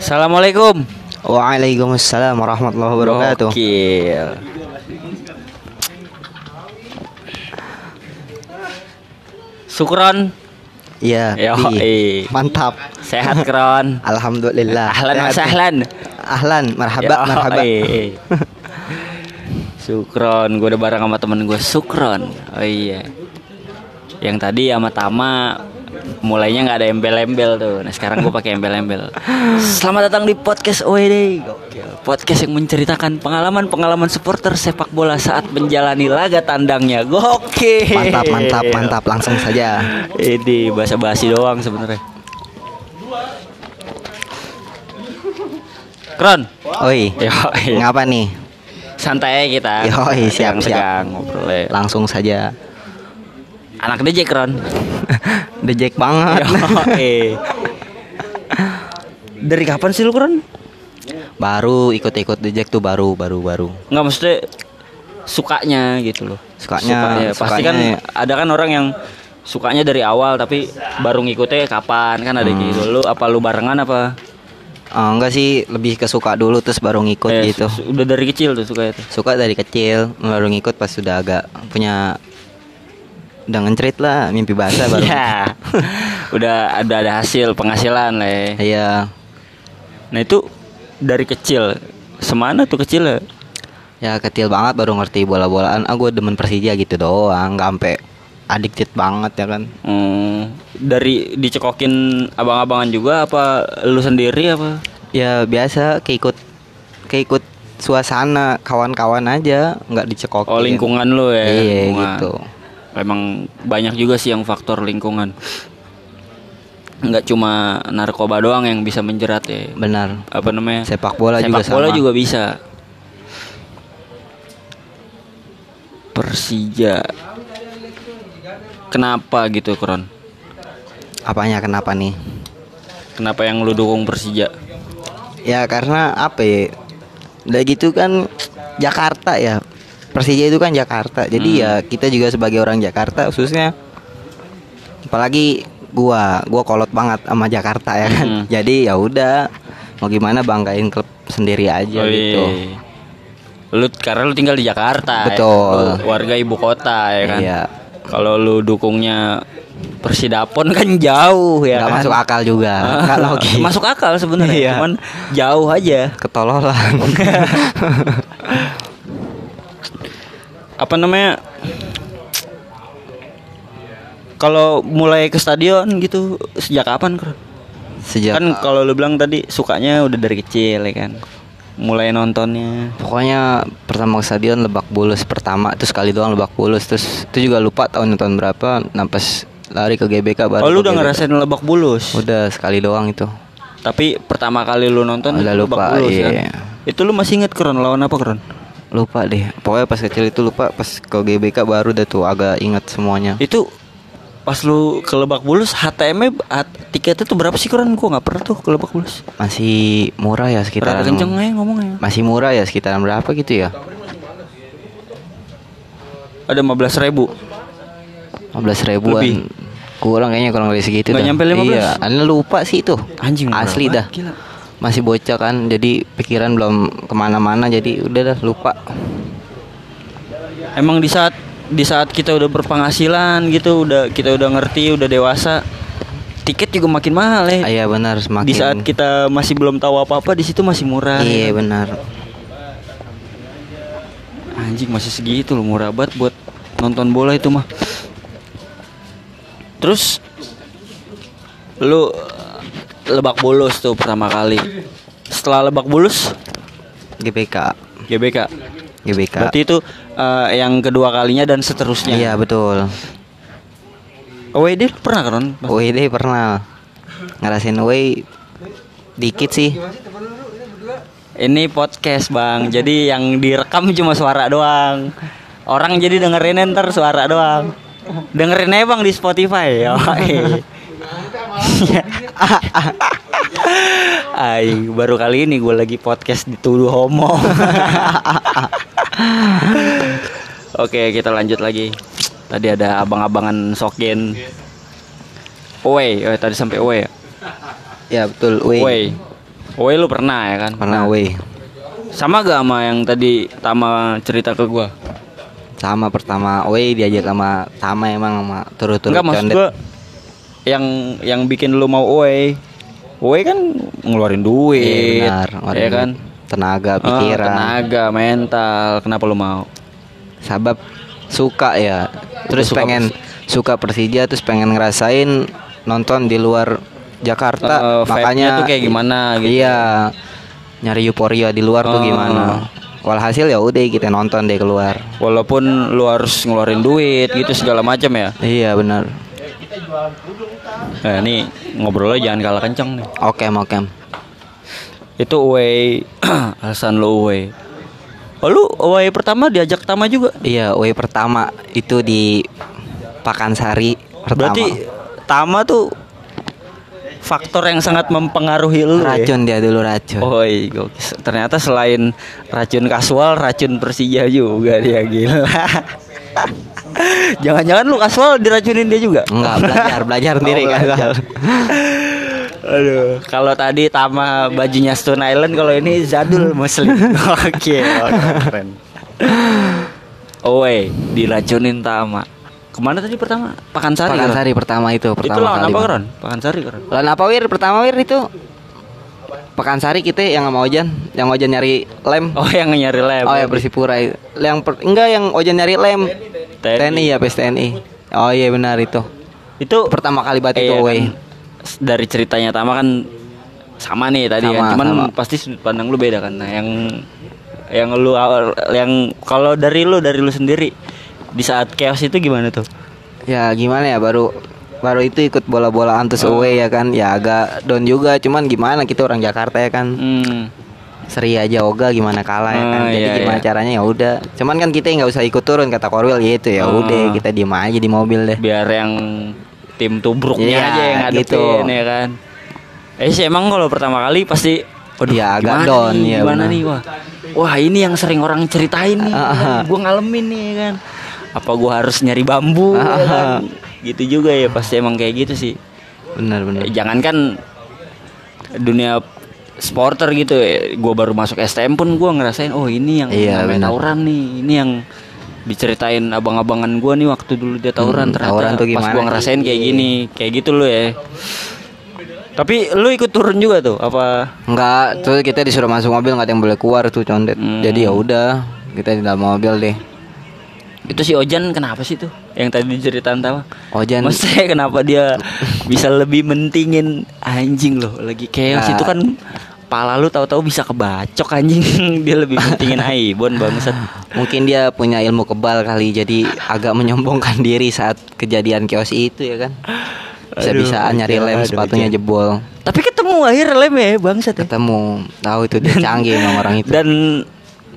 Assalamualaikum. Waalaikumsalam warahmatullahi wabarakatuh. Gokil. Syukron. Iya. Yo, iya. eh. Mantap. Sehat kron. Alhamdulillah. Ahlan wa Sehat. sahlan. Ahlan, marhaba, Yo, marhaba. eh. Sukron, gue udah bareng sama temen gue Sukron. Oh iya. Yang tadi sama Tama mulainya nggak ada embel-embel tuh. Nah sekarang gue pakai embel-embel. Selamat datang di podcast OED. Podcast yang menceritakan pengalaman-pengalaman supporter sepak bola saat menjalani laga tandangnya. Gokil. Mantap, mantap, mantap. Langsung saja. Ini bahasa basi doang sebenarnya. Kron. Oi. Ngapa nih? santai kita. Yoi, siap, siap. Tegang, ngobrolnya. Langsung saja. Anak DJ Kron. Dejek banget. Yoi. Dari kapan sih lu Kron? baru ikut-ikut dejek tuh baru, baru, baru. Nggak maksudnya sukanya gitu loh. Sukanya- Pasti kan sukanya- ada kan orang yang sukanya dari awal tapi baru ngikutnya kapan kan ada Hmm. gitu. Lu apa lu barengan apa? Eh, enggak sih, lebih ke suka dulu terus baru ngikut Eh, gitu. Udah dari kecil tuh suka itu. Suka dari kecil, baru ngikut pas sudah agak punya udah ngencrit lah, mimpi basah baru. Ya. udah ada ada hasil penghasilan lah ya. Iya. Nah itu dari kecil semana tuh kecil ya? Ya kecil banget baru ngerti bola-bolaan. Ah gue demen Persija gitu doang, nggak sampai addicted banget ya kan. Hmm, dari dicekokin abang-abangan juga apa lu sendiri apa? Ya biasa keikut keikut suasana kawan-kawan aja, nggak dicekokin. Oh lingkungan lu ya. Iya lingkungan. gitu. Emang banyak juga sih yang faktor lingkungan. Nggak cuma narkoba doang yang bisa menjerat ya. Benar. Apa namanya? Sepak bola juga Sepak bola sama. juga bisa. Persija. Kenapa gitu, Kron? Apanya kenapa nih? Kenapa yang lu dukung Persija? Ya karena apa ya? Udah gitu kan Jakarta ya. Persija itu kan Jakarta. Jadi Hmm. ya kita juga sebagai orang Jakarta khususnya apalagi gua, gua kolot banget sama Jakarta ya kan. Hmm. Jadi ya udah mau gimana banggain klub sendiri aja Oh, gitu. Lu karena lu tinggal di Jakarta. ya. Betul. Lu warga ibu kota ya kan. Iya. Kalau lu dukungnya Persidapon kan jauh ya Nggak kan. masuk akal juga. Logis. Masuk akal sebenarnya, Iya. cuman jauh aja. Ketololan. Apa namanya? Kalau mulai ke stadion gitu sejak kapan, Kron? Sejak Kan kalau lu bilang tadi sukanya udah dari kecil ya kan. Mulai nontonnya. Pokoknya pertama ke stadion Lebak Bulus pertama Terus sekali doang Lebak Bulus Terus itu juga lupa tahun tahun berapa Nampas lari ke GBK baru Oh, lu udah GBK. ngerasain Lebak Bulus. Udah sekali doang itu Tapi pertama kali lu nonton Udah itu lupa, Lebak Bulus iya. kan? Itu lu masih inget Kron lawan apa Kron? Lupa deh Pokoknya pas kecil itu lupa Pas ke GBK baru udah tuh agak inget semuanya Itu pas lu ke Lebak Bulus HTM hat- tiketnya tuh berapa sih Kron? Gua nggak pernah tuh ke Lebak Bulus. Masih murah ya Rada sekitaran kenceng ya ngomongnya. Masih murah ya sekitaran berapa gitu ya Ada 15 ribu 15 ribuan Lebih. Kurang kayaknya kurang dari segitu Nggak nyampe 15? Iya Anda lupa sih itu Anjing Asli dah Gila. Masih bocah kan Jadi pikiran belum ke mana-mana Jadi udah dah lupa Emang di saat di saat kita udah berpenghasilan gitu, udah kita udah ngerti, udah dewasa, tiket juga makin mahal ya. Iya benar semakin Di saat kita masih belum tahu apa-apa, di situ masih murah. Iya ya. benar. Anjing masih segitu loh murah banget buat nonton bola itu mah. Terus lu Lebak Bulus tuh pertama kali. Setelah Lebak Bulus GBK. GBK. GBK. Berarti itu eh, yang kedua kalinya dan seterusnya. Iya betul. Lu pernah kan? WD pernah ngerasain away dikit sih. Ini podcast bang, jadi yang direkam cuma suara doang. Orang jadi dengerin ntar suara doang. Dengerin aja bang di Spotify. Yoi. Ay, baru kali ini gue lagi podcast dituduh homo. Oke, kita lanjut lagi. Tadi ada abang-abangan sokin. Away, oh, tadi sampai away ya. Ya betul. Away. Away lu pernah ya kan? pernah away Sama gak sama yang tadi Tama cerita ke gua? sama pertama away diajak sama sama emang sama turut-turut Enggak maksud gua yang yang bikin lu mau away. Away kan ngeluarin duit. Iya, benar ya kan? tenaga Ah, pikiran tenaga, mental. Kenapa lu mau? sabab suka ya terus Suka pengen suka Persija terus pengen ngerasain nonton di luar Jakarta vibe-nya makanya tuh kayak gimana gitu. iya nyari euforia di luar Oh. tuh gimana walhasil ya udah kita nonton deh keluar Walaupun lu harus ngeluarin duit gitu segala macam ya. iya benar Nah, ini ngobrolnya jangan kalah kenceng nih. oke oke Itu away alasan lu away. Oh, lu away pertama diajak Tama juga. iya way pertama itu di Pakansari pertama Berarti Tama tuh faktor yang sangat mempengaruhi lu ya? racun dia dulu racun Oh iya, ternyata selain racun kasual, racun Persija juga dia gila. Jangan-jangan lu kasual diracunin dia juga? enggak belajar belajar sendiri Oh, kan. Aduh, kalau tadi Tama bajunya Stone Island, kalau ini Zadul Muslim. Oke, keren. Oh, wey, diracunin Tama. Ke mana tadi pertama? Pakansari. kan? Pakansari pertama itu Itu pertama lawan kali apa. Kron? Pakansari Kron. Lawan apa wir? Pertama wir itu Pekansari kita yang sama Ojan, yang Ojan nyari lem. Oh, yang nyari lab. Oh ya Persipura itu. Yang per- enggak yang Ojan nyari lem. TNI. TNI ya PES TNI. Oh iya benar itu. Itu Pertama kali Iya itu away. kan, dari ceritanya Tama kan sama nih tadi kan, Sama, cuman sama. pasti sudut pandang lu beda kan. Nah, yang yang lu awal- yang kalau dari lu dari lu sendiri di saat chaos itu gimana tuh? Ya gimana ya baru baru itu ikut bola-bolaan terus Oh. away ya kan. Ya agak down juga cuman gimana kita orang Jakarta ya kan. Hmm. Seri aja oga gimana kalah ya kan. Oh, Jadi iya, gimana iya. caranya ya udah. Cuman kan kita nggak usah ikut turun kata Korwil gitu ya Oh. udah kita diem aja di mobil deh. Biar yang tim tubruknya Iya, aja yang ngadepin gitu. ya kan. Eh sih emang kalau pertama kali pasti Waduh, Iya, agak gimana down, nih, iya, gimana benar. nih wah. Wah, ini yang sering orang ceritain nih. Ah, ah. Gue ngalamin nih ya kan. Apa gua harus nyari bambu ya Ah, kan? Gitu juga ya pasti emang kayak gitu sih. Benar benar. Eh, jangankan dunia sporter gitu ya, gue baru masuk STM pun gue ngerasain oh ini yang Iya, tawuran nih ini yang diceritain abang-abangan gue nih waktu dulu dia tawuran Hmm, ternyata tawuran tuh pas gimana gue ngerasain kayak gini kayak gitu lo ya tapi lu ikut turun juga tuh apa Enggak, tuh kita disuruh masuk mobil nggak ada yang boleh keluar tuh condet. Hmm. Jadi ya udah, kita di dalam mobil deh. Itu si Ojan kenapa sih tuh yang tadi diceritain tahu Ojan Maksudnya kenapa dia bisa lebih mentingin anjing loh lagi chaos Nah. itu kan pala lu tahu-tahu bisa kebacok anjing dia lebih mentingin Aibon bangsat mungkin dia punya ilmu kebal kali jadi agak menyombongkan diri saat kejadian kios itu ya kan. Bisa-bisaan Aduh, nyari lem aduh, sepatunya Ojan. jebol. tapi ketemu akhirnya lem ya bangsat ya Ketemu, tahu itu dia canggih emang orang itu. dan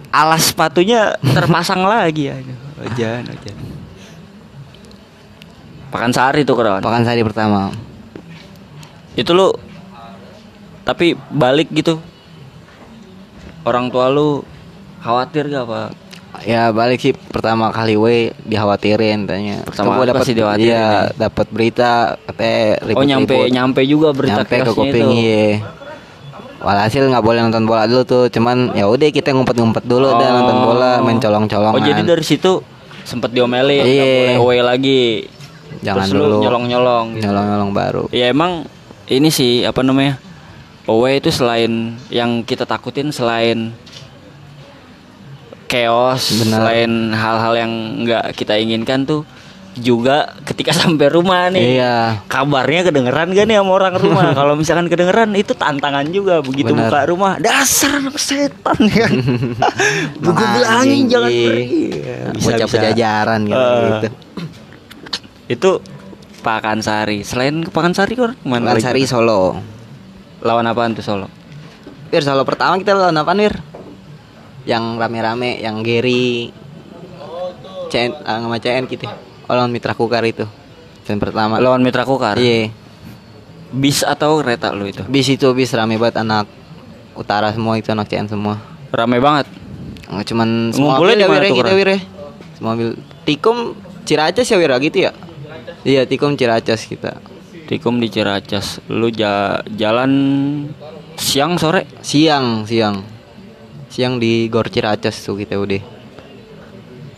alas sepatunya terpasang lagi ya Ojan Ojan Pakansari tuh kawan Pakansari pertama. itu lu tapi balik gitu orang tua lu khawatir gak apa Ya balik sih pertama kali we dikhawatirin tanya. Pertama Gua kali pasti dikhawatirin Iya, ya. dapat berita katanya oh nyampe ribut-ribut. nyampe juga berita nyampe ke kuping iya Walhasil nggak boleh nonton bola dulu tuh, cuman ya udah kita ngumpet-ngumpet dulu udah nonton bola, main colong-colongan. Oh jadi dari situ sempet diomelin, nggak Iya. boleh away lagi. Jangan Terus lu dulu. nyolong-nyolong. Gitu. nyolong-nyolong baru. Ya emang ini sih apa namanya? Away itu selain yang kita takutin selain chaos, Benar. selain hal-hal yang nggak kita inginkan tuh juga ketika sampai rumah nih. Iya. Kabarnya kedengeran gak nih sama orang rumah? Kalau misalkan kedengeran itu tantangan juga begitu Benar. buka rumah. Dasar anak setan ya. Emang bilangin jangan iya. pergi. Ya, Bocah pejajaran gitu. Eh. gitu. Itu Pakansari. Selain ke Pakansari kok mana lagi? Sari Solo. Lawan apaan tuh Solo? Wir Solo pertama kita lawan apa Wir? Yang rame-rame, yang Gary, CN, ah, sama CN gitu. Oh, lawan Mitra Kukar itu. Dan pertama. Lawan Mitra Kukar. Iya. Bis atau kereta lu itu? Bis itu bis rame banget anak utara semua itu anak CN semua. Rame banget. Nggak cuman Ngumpulnya di ya, mana Wir, tuh, kita Kran? Wir ya. Semobil Tikum Ciracas ya Wir gitu ya? Iya, Tikum Ciracas kita. Tikum di Ciracas. Lu ja- jalan siang sore Siang, siang. Siang di Gor Ciracas tuh kita udah.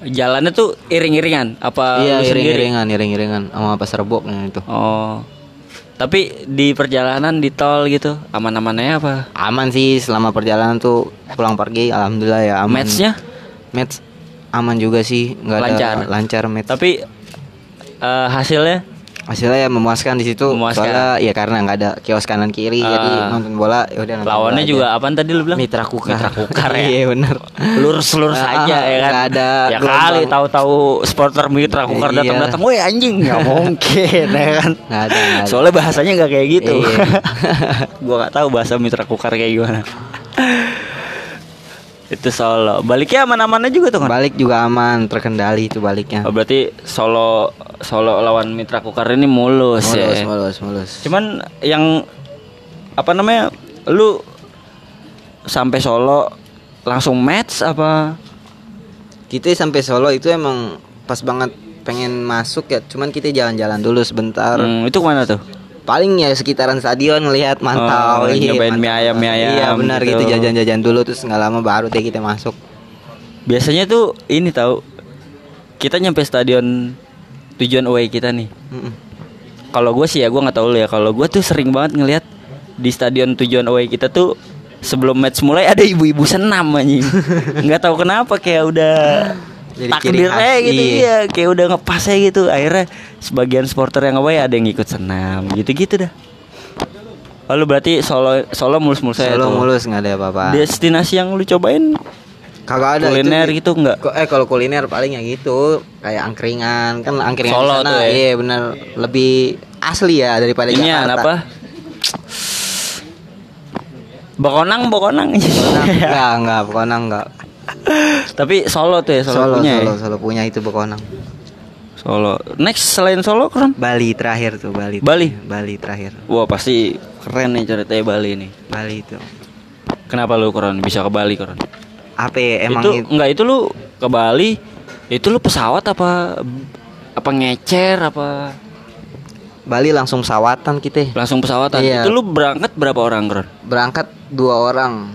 Jalannya tuh iring-iringan apa iya, iring-iringan, iring-iringan sama Pasar Rebo itu. Oh. Tapi di perjalanan di tol gitu aman-amannya apa? Aman sih selama perjalanan tuh pulang pergi alhamdulillah ya aman. Matchnya? Match aman juga sih, nggak ada Lancar. lancar match. Tapi eh, hasilnya Hasilnya ya memuaskan di situ. Memuaskan. Soalnya ya karena nggak ada kios kanan kiri jadi Ah. nonton bola ya udah lawannya bola juga apaan tadi lu bilang? Mitra Kukar. Mitra Kukar ya. Iya benar. Lurus-lurus Ah, aja ya kan. ada Ya gelombang. kali tahu-tahu supporter Mitra Kukar Iya. datang-datang, "Woi anjing." Nggak mungkin ya kan. Nggak ada, nggak ada. Soalnya bahasanya nggak kayak gitu. Iya. gua nggak tahu bahasa Mitra Kukar kayak gimana. Itu Solo. Baliknya aman-amannya juga tuh kan? Balik juga aman, terkendali itu baliknya. Oh, berarti Solo Solo lawan Mitra Kukar ini mulus, mulus, ya. mulus, mulus. Cuman yang apa namanya? Lu sampai Solo langsung match apa? Kita sampai Solo itu emang pas banget pengen masuk ya, cuman kita jalan-jalan dulu sebentar. Hmm, itu ke mana tuh? Paling ya sekitaran stadion ngelihat mantau, Oh, nyobain mantau. mie ayam, mie ayam Iya benar gitu. gitu jajan-jajan dulu terus nggak lama baru deh kita masuk. Biasanya tuh ini tahu kita nyampe stadion tujuan away kita nih. Kalau gue sih ya gue nggak tahu lu ya. Kalau gue tuh sering banget ngelihat di stadion tujuan away kita tuh sebelum match mulai ada ibu-ibu senam anjing. Nggak tahu kenapa kayak udah Jadi takdirnya gitu iya. iya kayak udah ngepasnya gitu akhirnya sebagian supporter yang away ada yang ikut senam gitu-gitu dah Lalu berarti Solo Solo mulus-mulus aja Solo mulus nggak ada apa-apa. Destinasi yang lu cobain Kagak ada kuliner itu, gitu enggak? Ko- Eh kalau kuliner paling ya gitu kayak angkringan kan angkringan Solo sana tuh ya? iya benar lebih asli ya daripada Ini Jakarta. apa? Bokonang, Bokonang. enggak enggak Bekonang enggak. Tapi Solo tuh ya, Solo, Solo punya Solo ya? Solo punya itu Bekonang. Solo. Next selain Solo keren? Bali terakhir tuh Bali. Bali? Bali terakhir. Wah pasti keren nih ceritanya Bali nih. Bali itu. Kenapa lu keren bisa ke Bali keren? Apa ya, emang itu itu, enggak itu lu ke Bali itu lu pesawat apa apa ngecer apa Bali langsung pesawatan kita. langsung pesawatan? Iya. Itu lu berangkat berapa orang keren? Berangkat dua orang.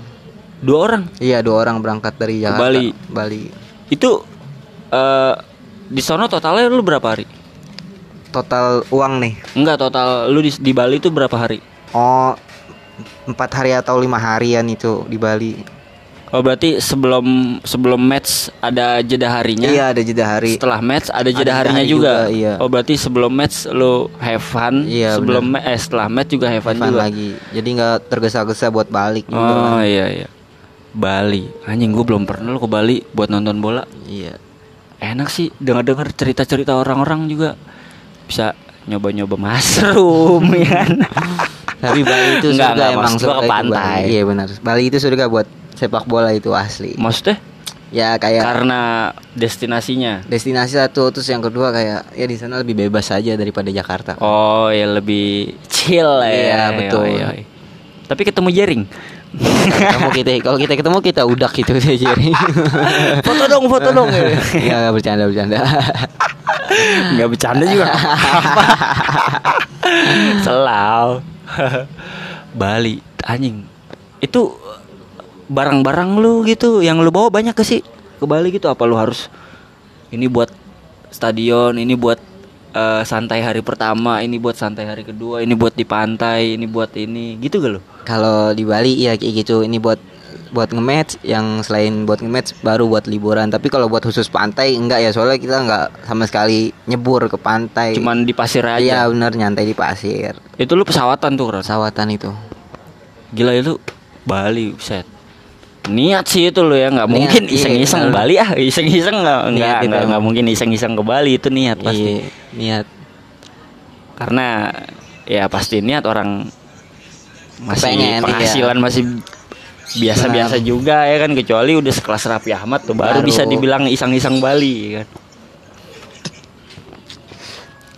Dua orang. Iya dua orang berangkat dari Jakarta. Bali. Bali. Itu eh di sono totalnya lu berapa hari? Total uang nih. Enggak total lu di, di Bali itu berapa hari? Oh empat hari atau lima harian itu di Bali. Oh berarti sebelum sebelum match ada jeda harinya. Iya ada jeda hari. Setelah match ada jeda jeda harinya hari juga. juga, iya. Oh berarti sebelum match lu have fun. Iya, sebelum ma- eh setelah match juga have fun, Fun juga. lagi. Jadi nggak tergesa-gesa buat balik juga. Oh kan. iya iya. Bali. Anjing gue belum pernah lu ke Bali buat nonton bola. Iya. Enak sih dengar-dengar cerita-cerita orang-orang juga bisa nyoba-nyoba mushroom ya kan. Tapi Bali itu Enggak, surga enggak, emang surga ke pantai. Bali. Iya benar. Bali itu surga buat sepak bola itu asli. Maksudnya Ya kayak karena destinasinya. destinasi satu terus yang kedua kayak ya di sana lebih bebas saja daripada Jakarta. Oh ya lebih chill ya. Iya, betul. Iya, iya. Tapi ketemu jaring. Kamu kita kalau kita ketemu kita udak gitu jadi. foto dong, foto dong. Iya nggak bercanda bercanda. Nggak bercanda juga. Selau. Bali, anjing. Itu barang-barang lu gitu yang lu bawa banyak ke sih ke Bali gitu apa lu harus ini buat stadion, ini buat eh, santai hari pertama, ini buat santai hari kedua, ini buat di pantai, ini buat ini, gitu gak lu? Kalau di Bali ya kayak gitu. Ini buat buat nge-match yang selain buat nge-match baru buat liburan. Tapi kalau buat khusus pantai enggak ya soalnya kita enggak sama sekali nyebur ke pantai. Cuman di pasir Iya aja. benar nyantai di pasir. Itu lu pesawatan tuh, Kron. Pesawatan itu. Gila itu Bali, set. Niat sih itu lo ya, nggak mungkin iya, iseng-iseng benar. Bali ah, iseng-iseng nggak nggak itu nggak emang. nggak mungkin iseng-iseng ke Bali itu niat pasti. Iya, niat. Karena ya pasti niat orang masih Pengen, penghasilan masih biasa-biasa juga ya kan kecuali udah sekelas Raffi Ahmad tuh baru, Baru. bisa dibilang iseng-iseng Bali ya kan.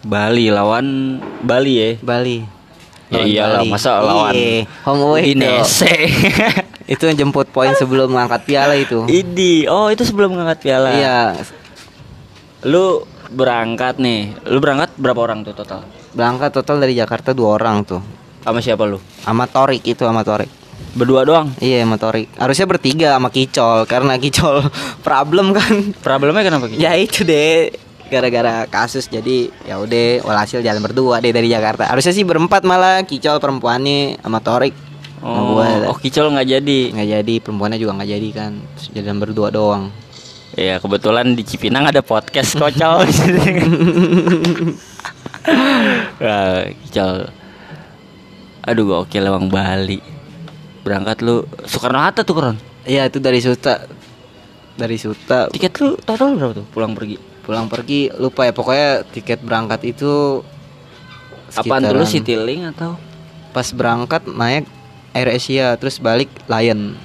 Bali lawan Bali ya. Bali. Ya iyalah Bali. masa lawan Iya, home away Udinese. Itu yang jemput poin sebelum mengangkat piala itu. Idi, oh itu sebelum ngangkat piala. Iya, Lu berangkat nih. Lu berangkat berapa orang tuh total? berangkat total dari Jakarta dua orang tuh. Sama siapa lu? Sama Torik itu sama Torik. Berdua doang. Iya motorik. Harusnya bertiga sama Kicol karena Kicol problem kan. Problemnya kenapa gitu? ya itu deh gara-gara kasus jadi ya udah walhasil jalan berdua deh dari Jakarta. Harusnya sih berempat malah Kicol perempuannya sama Torik. Oh, gua. oh kicol nggak jadi. nggak jadi perempuannya juga nggak jadi kan jalan berdua doang. Ya kebetulan di Cipinang ada podcast kocol. Wah, kicol. Aduh gokil emang Bali. Berangkat lu Soekarno Hatta tuh keren. Iya itu dari Suta dari Suta Tiket lu total berapa tuh pulang pergi? Pulang pergi lupa ya pokoknya tiket berangkat itu Apaan dulu sekitaran- Citylink atau pas berangkat naik Air Asia terus balik Lion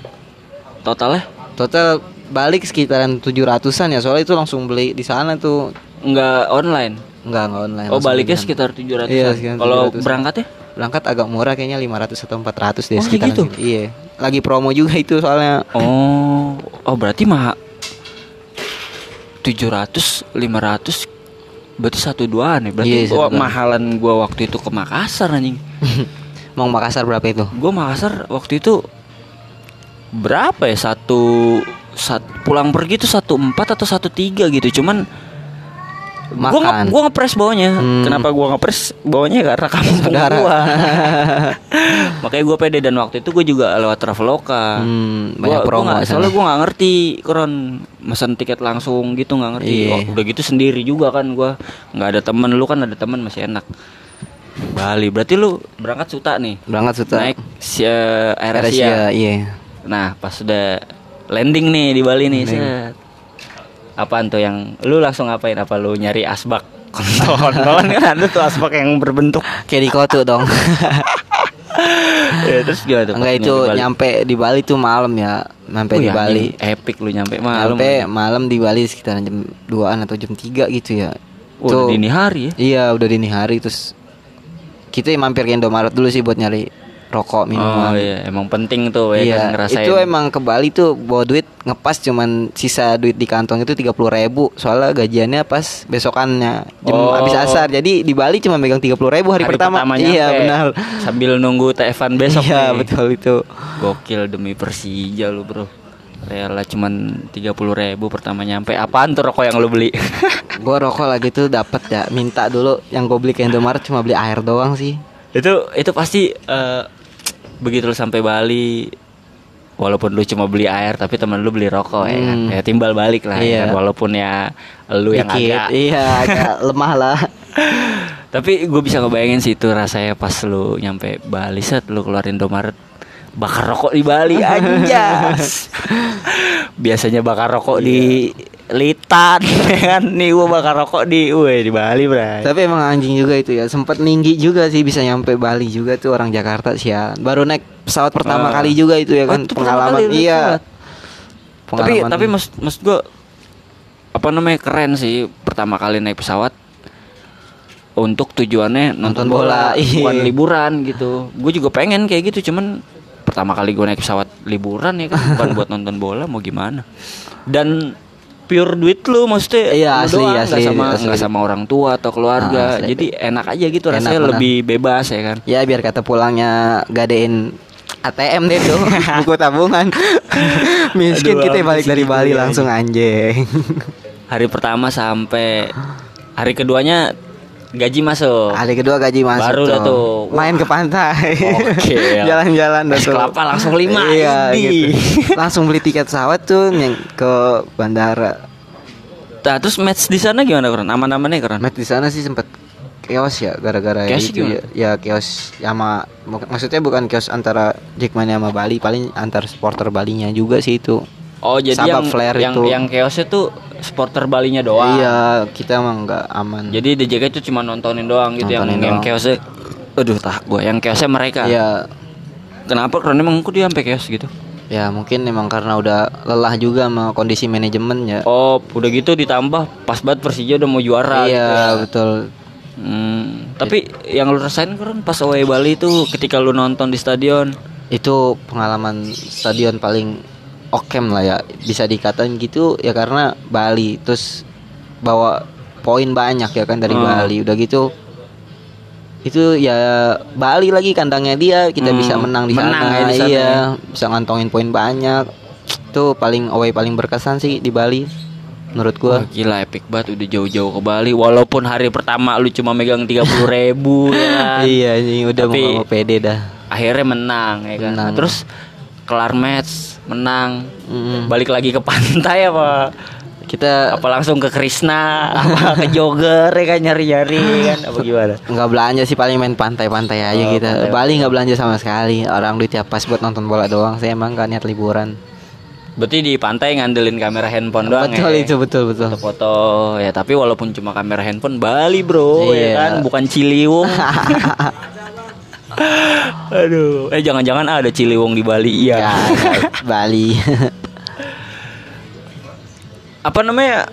totalnya? total balik sekitaran 700-an ya soalnya itu langsung beli di sana tuh Enggak online. Enggak, enggak online. Oh baliknya sekitar 700 Iya, sekitar Kalau 700-an. berangkatnya? Berangkat agak murah kayaknya 500 atau 400 deh Oh, kayak sekitaran gitu? Iya. Lagi promo juga itu soalnya. Oh, oh berarti mah 700, 500 berarti satu duaan ya. Berarti Iya, gua satu mahalan gua waktu itu ke Makassar anjing. Mau Makassar berapa itu? Gua Makassar waktu itu berapa ya? Satu sat, pulang pergi tuh satu empat atau satu tiga gitu. Cuman gua nge, Makan. gua ngepres bawahnya. Hmm. Kenapa gua ngepres bawahnya karena kampung Saudara. gua. Makanya gua pede dan waktu itu gua juga lewat Traveloka. Hmm, Gua- banyak gua promo nggak- sana. soalnya gue nggak ngerti koron mesen tiket langsung gitu nggak ngerti Iya. Oh, udah gitu sendiri juga kan gua nggak ada temen lu kan ada temen masih enak Bali berarti lu berangkat suta nih Berangkat suta. naik si eh, Air. Asia, iya. nah pas udah landing nih di Bali nih set. Apaan tuh yang lu langsung ngapain apa lu nyari asbak kontol kan ada tuh asbak yang berbentuk Kayak di Kotu dong. ya, terus gimana tuh Enggak itu di Bali? nyampe di Bali tuh malam ya. Nyampe Oh, di ya, Bali. epic lu nyampe malam Nyampe malam di Bali sekitar jam 2-an atau jam 3 gitu ya. Oh, udah dini hari ya Iya, udah dini hari terus kita mampir ke Indomaret dulu sih buat nyari rokok Oh minuman. iya, emang penting tuh ya Iya, kan ngerasain. itu emang ke Bali tuh bawa duit ngepas cuman sisa duit di kantong itu 30 ribu soalnya gajiannya pas besokannya jam Oh. habis asar jadi di Bali cuma megang 30 ribu hari, pertama, nyampe, iya benar Sambil nunggu TF-an besok iya nih. betul itu Gokil demi Persija lu, Bro. Rela cuman 30 ribu pertama nyampe. Apaan tuh rokok yang lu beli? gua rokok lagi tuh dapat ya minta dulu yang gue beli ke Indomaret cuma beli air doang sih itu itu pasti eh, begitu lu sampai Bali walaupun lu cuma beli air tapi temen lu beli rokok ya kan. Hmm. Ya timbal balik lah ya Iya. kan. walaupun ya lu yang Dikit, agak iya agak lemah lah Tapi gue bisa ngebayangin sih itu rasanya pas lu nyampe Bali set lu keluarin Indomaret bakar rokok di Bali anjas. Biasanya bakar rokok di Litan ya kan. Nih gua bakar rokok di weh di Bali, Bray. Tapi emang anjing juga itu ya Sempet tinggi juga sih bisa nyampe Bali juga tuh orang Jakarta sih ya Baru naik pesawat pertama Ah. kali juga itu ya Oh, kan itu pertama Pengalaman kali Iya pesawat? Tapi Pengalaman- tapi maksud maksud gua apa namanya keren sih pertama kali naik pesawat untuk tujuannya nonton, Nonton bola, bola, iya. bukan liburan gitu. Gue juga pengen kayak gitu cuman pertama kali gue naik pesawat liburan ya kan bukan buat nonton bola mau gimana. Dan pure duit lu maksudnya Iya, lu asli, doang, asli, sama asli. nggak sama orang tua atau keluarga Ah, asli. jadi enak aja gitu Enak, rasanya benar. lebih bebas ya kan Ya biar kata pulangnya gadein ATM deh tuh buku tabungan. Miskin Aduh, kita balik dari Bali langsung anjing. hari pertama sampai hari keduanya gaji masuk Hari kedua gaji masuk Baru dah tuh. Main ke pantai. Oke. Jalan-jalan dah tuh. kelapa langsung lima, Iya gitu. Langsung beli tiket pesawat tuh yang ke bandara. Nah, terus match di sana gimana keren? Aman-amannya keren? Matt di sana sih sempet kios ya gara-gara itu gimana? ya, ya kios sama mak- maksudnya bukan kios antara Jackmania sama Bali paling antar supporter Balinya juga sih itu Oh, jadi Sabak yang flare yang itu. yang chaosnya tuh supporter Balinya doang. iya kita emang nggak aman Jadi DJK itu cuma nontonin doang gitu yang Nontonin yang doang. chaosnya Aduh, tah gua yang chaosnya mereka. Iya Kenapa? Karena emang kok dia sampai chaos gitu. ya mungkin emang karena udah lelah juga sama kondisi manajemen ya Oh, udah gitu ditambah pas banget Persija udah mau juara iya gitu ya. betul Hmm, tapi yang lu rasain keren pas away Bali itu ketika lu nonton di stadion. itu pengalaman stadion paling okem lah ya. Bisa dikatain gitu ya karena Bali. Terus bawa poin banyak ya kan dari Hmm. Bali. Udah gitu itu ya Bali lagi kandangnya dia. Kita Hmm, bisa menang di menang sana ya di sana iya ya. bisa ngantongin poin banyak. Itu paling away paling berkesan sih di Bali menurut gua. Wah, gila epic banget. Udah jauh-jauh ke Bali. Walaupun hari pertama lu cuma megang 30 ribu ya kan. iya ini udah Tapi- mau, mau pede dah. akhirnya menang ya kan. Menang. Nah, terus kelar match menang. Mm-mm. balik lagi ke pantai apa? Kita apa langsung ke Krishna apa ke jogger ya kan nyari-nyari kan? Apa gimana? Nggak belanja sih paling main pantai-pantai aja Oh, kita pantai-pantai. Bali nggak belanja sama sekali. Orang duitnya pas buat nonton bola doang saya emang gak niat liburan. Berarti di pantai ngandelin kamera handphone doang betul ya? itu betul betul. Foto-foto ya tapi walaupun cuma kamera handphone Bali bro ya Iya. kan? Bukan Ciliwung aduh. Eh jangan-jangan ada Ciliwung di Bali. Ya, iya Bali. Apa namanya?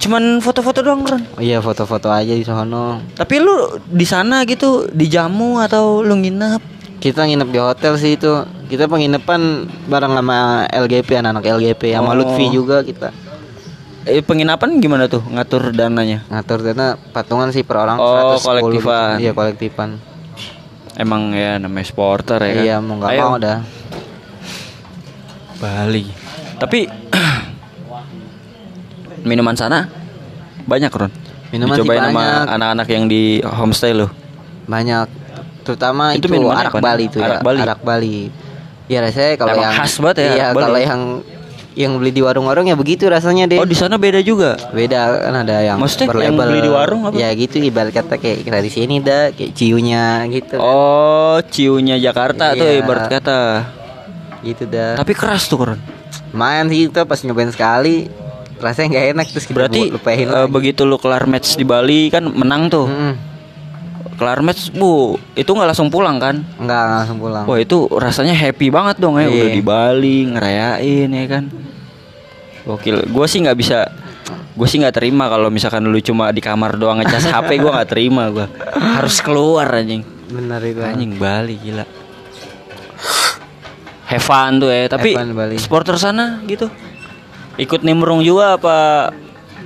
Cuman foto-foto doang Ron oh iya foto-foto aja di sono. Tapi lu di sana gitu dijamu atau lu nginep? Kita nginep di hotel sih itu. Kita penginapan bareng sama LGP anak-anak LGP sama Oh. Lutfi juga kita. Eh, penginapan gimana tuh? Ngatur dananya? Ngatur dana patungan sih per orang Oh, 110 kolektifan. iya kolektifan emang ya namanya supporter ya kan iya mau nggak mau dah Bali tapi minuman sana banyak Ron Minuman sih Dicobain sama banyak. anak-anak yang di homestay lo banyak terutama Itu itu, arak? Bali itu Arak ya Bali? arak Bali ya rasanya kalau yang khas banget ya, iya arak kalau ya? yang yang beli di warung-warung ya begitu rasanya deh oh di sana beda juga? Beda kan ada yang Maksudnya yang berlabel. beli di warung apa? ya gitu ibarat kata kayak kita di sini dah kayak ciunya gitu. Oh ciunya Jakarta tuh Iya. ibarat kata. Gitu dah tapi keras tuh Ron main sih itu pas nyobain sekali rasanya nggak enak terus kita berarti lupain eh, begitu lu kelar match di Bali kan menang tuh. Mm-mm. Kelar match bu itu nggak langsung pulang kan nggak langsung pulang Wah itu rasanya happy banget dong ya udah Iya. di Bali ngerayain ya kan. Gokil. Gue sih nggak bisa. Gue sih nggak terima kalau misalkan lu cuma di kamar doang ngecas HP gue nggak terima gue. Harus keluar anjing. benar itu Anjing Bali gila. Fun tuh ya. Tapi supporter sana gitu. Ikut nimbrung juga apa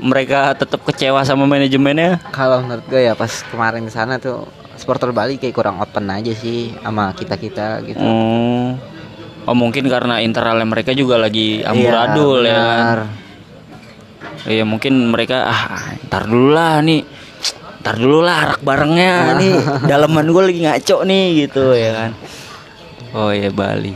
mereka tetap kecewa sama manajemennya? kalau menurut gue ya pas kemarin di sana tuh supporter Bali kayak kurang open aja sih sama kita kita gitu. Oh. Oh mungkin karena internalnya mereka juga lagi amburadul Iya, ya kan. Iya mungkin mereka ah ntar dulu lah nih. Ntar dulu lah arak barengnya nih. Daleman gue lagi ngaco nih gitu ya kan? Oh iya Bali.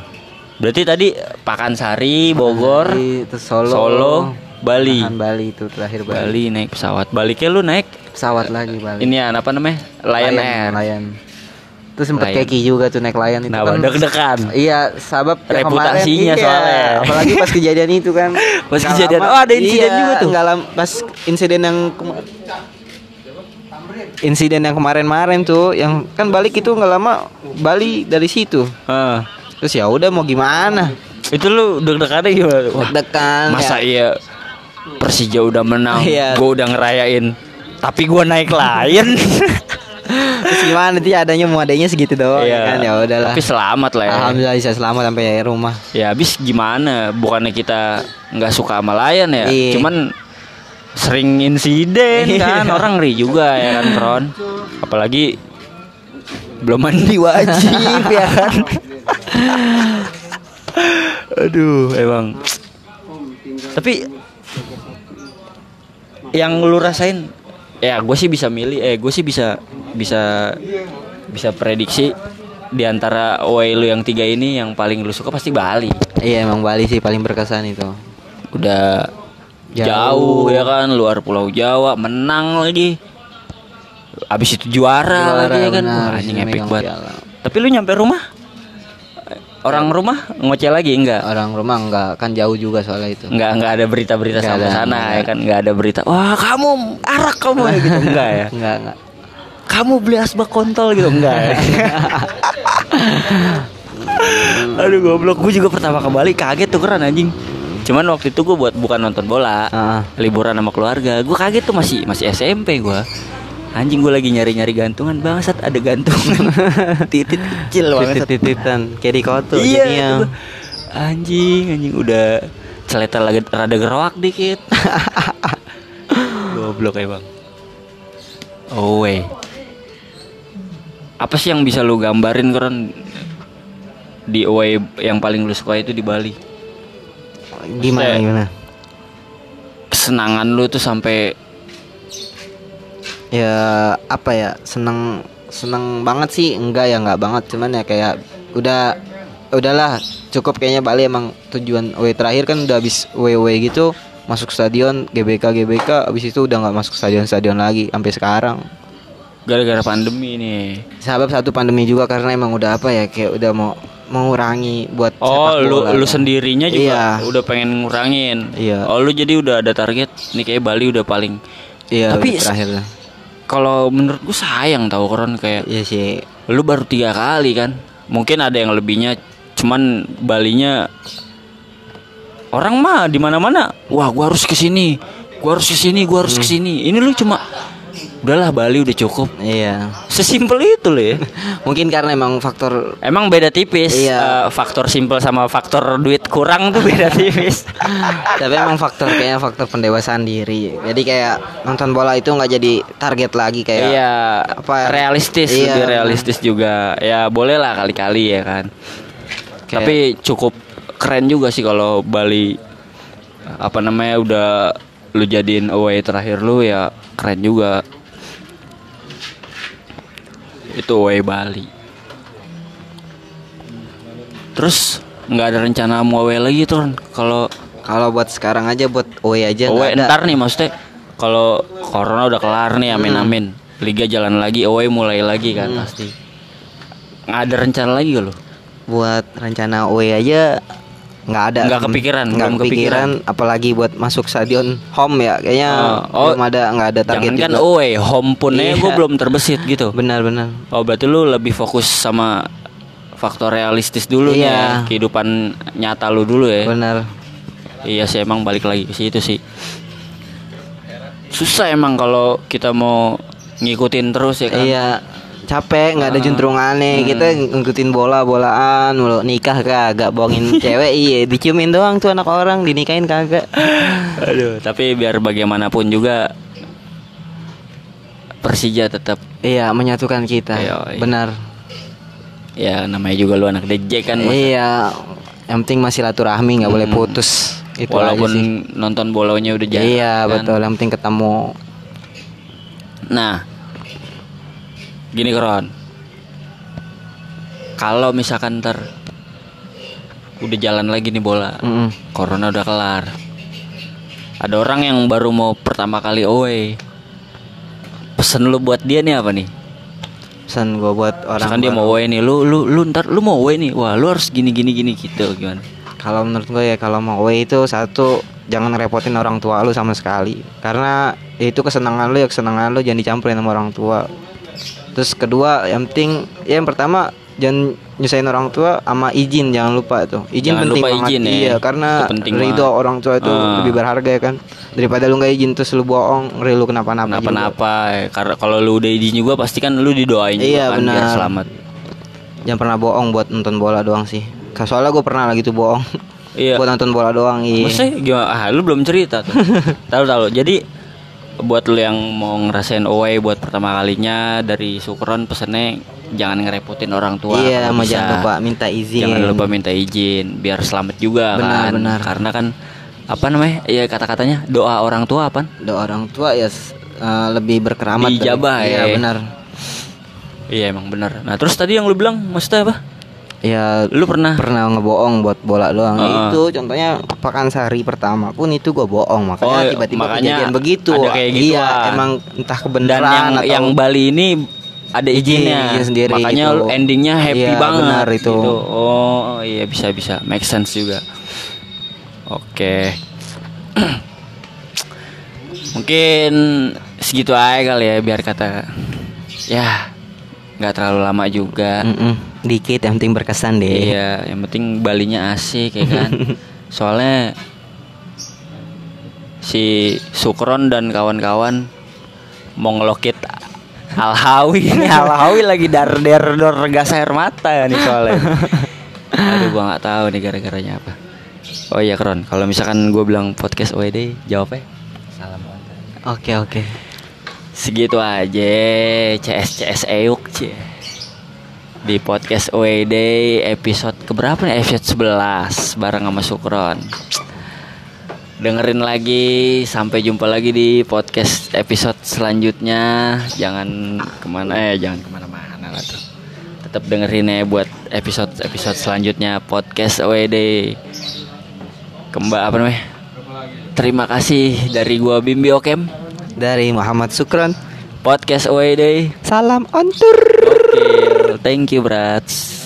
Berarti tadi Pakansari, Bogor, Bali, terus Solo. Solo, Bali Tahan Bali itu terakhir Bali. Bali naik pesawat Baliknya lu naik pesawat lagi Bali Ini apa namanya? Lion, Air Lion. Terus sempet Lion. keki juga tuh naik Lion itu Nah kan deg-degan Iya, sabab Reputasinya kemarin, iya, soalnya. Apalagi pas kejadian itu kan. Pas kejadian, lama- oh, ada insiden iya, juga tuh. nggak lama pas insiden yang insiden yang kemarin-kemarin tuh, yang kan balik itu nggak lama Bali dari situ. Ah. Terus ya udah mau gimana? Itu lu deg-degannya gimana? Deg-degan. Masa ya. iya Persija udah menang, Iya. gue udah ngerayain, tapi gue naik Lion. Terus gimana nanti adanya mau adanya segitu doang ya kan ya udahlah. Tapi selamat lah ya. Alhamdulillah bisa selamat sampai rumah. Ya habis gimana? Bukannya kita nggak suka sama Lion ya? Iya. Cuman sering insiden kan Iya. orang ngeri juga ya kan Ron. Apalagi belum mandi wajib ya kan. Aduh, emang. Tapi yang lu rasain? Ya gue sih bisa milih eh gue sih bisa bisa bisa prediksi di antara away lu yang tiga ini yang paling lu suka pasti Bali. Iya emang Bali sih paling berkesan itu. udah jauh, Jauh. ya kan? Luar pulau Jawa menang lagi. Abis itu juara, Juara, lagi ya kan? benar, Wah, anjing epic banget. tapi lu nyampe rumah orang rumah ngoceh lagi? Enggak. Orang rumah enggak kan jauh juga soalnya itu. Enggak enggak ada berita-berita sampai ada, sana nggak ya kan? Enggak ada berita wah kamu arak kamu ya gitu. Enggak ya. Enggak enggak. kamu beli asbak kontol gitu. Enggak ya? aduh goblok. Gue juga pertama ke Bali kaget tuh keren anjing. Cuman waktu itu gue buat bukan nonton bola Ah. liburan sama keluarga. Gue kaget tuh masih masih SMP gue anjing gue lagi nyari nyari gantungan. Bangsat ada gantungan. Titit kecil banget Titit-tititan kayak di koto iya jadinya. itu. anjing anjing udah celetel lagi rada geroak dikit. Goblok emang. Oh wey apa sih yang bisa lu gambarin keren? Di away yang paling lu suka itu di Bali. Gimana Maksudnya- gimana? kesenangan lu tuh sampai Ya apa ya seneng seneng banget sih enggak ya enggak banget cuman ya kayak udah udahlah cukup kayaknya Bali emang tujuan away terakhir kan udah habis away gitu masuk stadion GBK GBK abis itu udah nggak masuk stadion stadion lagi sampai sekarang gara-gara pandemi nih Sebab satu pandemi juga karena emang udah apa ya kayak udah mau mengurangi buat Oh, lu bola. lu sendirinya juga Iya. udah pengen ngurangin. Iya. Oh, lu jadi udah ada target nih kayak Bali udah paling. Iya, Tapi terakhir lah. Kalau menurut gua sayang tau koron kayak Iya sih. lu baru tiga kali kan. Mungkin ada yang lebihnya, cuman Balinya orang mah di mana-mana. Wah, gua harus ke sini. Gua harus ke sini, gua harus ke Hmm. Ini lu cuma udahlah Bali udah cukup. Iya. Sesimpel itu loh ya. Mungkin karena emang faktor Emang beda tipis. Iya. Eh, faktor simpel sama faktor duit kurang tuh beda tipis. tapi emang faktor kayaknya faktor pendewasaan diri. Jadi kayak nonton bola itu nggak jadi target lagi kayak Iya, apa realistis, Iya, lebih realistis juga. Ya boleh lah kali-kali ya kan. Kayak- Tapi cukup keren juga sih kalau Bali apa namanya udah lu jadiin away terakhir lu ya keren juga. Itu away Bali. Terus nggak ada rencana mau away lagi tuh kalau kalau buat sekarang aja buat away aja away ntar nih maksudnya kalau corona udah kelar nih amin Hmm. amin. Liga jalan lagi away mulai lagi kan pasti. Nggak ada rencana lagi gak lo buat rencana away aja nggak ada. Nggak kepikiran, nggak kepikiran apalagi buat masuk stadion home ya. Kayaknya Oh, oh. belum ada nggak ada target jangan kan juga. away home pun Iya. gue belum terbesit gitu. Benar-benar oh berarti lu lebih fokus sama faktor realistis dulu Iya. ya, kehidupan nyata lu dulu ya. Benar. Iya sih emang balik lagi ke situ sih. Susah emang kalau kita mau ngikutin terus ya kan. Iya capek nggak ada Ah. juntrungannya kita ngikutin bola bolaan mulu. Nikah kagak bohongin cewek. Iya diciumin doang tuh anak orang dinikahin kagak. Aduh, tapi biar bagaimanapun juga Persija tetap iya menyatukan kita. Iya, iya. benar. Ya namanya juga lu anak DJ kan Mas. iya yang penting masih silaturahmi nggak boleh putus. Itu walaupun nonton bolanya udah jarang iya kan. betul yang penting ketemu. Nah, gini Kron. Kalau misalkan ntar udah jalan lagi nih bola, Mm-mm. corona udah kelar. Ada orang yang baru mau pertama kali away. Pesen lu buat dia nih apa nih? pesan gue buat orang Misalkan dia mau away nih, lu lu lu ntar lu mau away nih. Wah, lu harus gini gini gini gitu gimana? kalau menurut gue ya kalau mau away itu satu jangan repotin orang tua lu sama sekali karena ya itu kesenangan lu ya kesenangan lu jangan dicampurin sama orang tua terus kedua yang penting ya yang pertama jangan nyusahin orang tua sama izin jangan lupa tuh izin Jangan penting lupa banget izin ya. iya karena Itu ridho orang tua itu Ah. lebih berharga ya kan daripada lu nggak izin terus lu bohong ngeri lu kenapa-napa. Kenapa-napa? ya. Karena kalau lu udah izin juga pasti kan lu didoain Iya, juga kan biar benar. selamat. jangan pernah bohong buat nonton bola doang sih soalnya gue pernah lagi tuh bohong Iya. buat nonton bola doang iya Maksudnya gimana? Ah, lu belum cerita tuh. tahu tahu. Jadi buat lu yang mau ngerasain away buat pertama kalinya dari Sukron pesennya jangan ngerepotin orang tua. iya bisa. jangan lupa minta izin Jangan lupa minta izin biar selamat juga Benar, kan. benar. Karena kan apa namanya? Ya kata-katanya doa orang tua apa? doa orang tua ya eh, lebih berkeramat Dijabah, iya ya. benar Iya emang benar. Nah, terus tadi yang lu bilang maksudnya apa? Ya Lu pernah pernah ngebohong buat bola doang Heeh. itu contohnya Pakansari pertama pun itu gue bohong makanya Oh, tiba-tiba makanya kejadian begitu ada kayak gituan. iya emang entah dan kebenaran yang atau yang Bali ini ada izinnya izin sendiri makanya gitu. endingnya happy Iya, banget benar itu. gitu. oh iya bisa bisa make sense juga oke mungkin segitu aja kali ya biar kata ya nggak terlalu lama juga. Mm-mm. dikit yang penting berkesan deh. Iya yang penting Balinya asik ya kan? Soalnya si Sukron dan kawan-kawan mau ngelokit Alhawi ini Alhawi lagi dar der dor gas air mata nih soalnya. Aduh gua nggak tahu nih gara-garanya apa. Oh iya Kron. Kalau misalkan gue bilang podcast OED jawabnya salam oke oke segitu aja CS CS Euk cie di podcast OED episode keberapa nih? Episode 11 bareng sama Sukron. Dengerin lagi, sampai jumpa lagi di podcast episode selanjutnya. Jangan ke mana eh jangan ke mana-mana lah tuh. Tetap dengerin ya buat episode episode selanjutnya podcast OED. Kembali apa namanya? Terima kasih dari gua Bimbi Okem. Dari Muhammad Sukron. Podcast OED. Salam on tour. Oke, thank you, brats.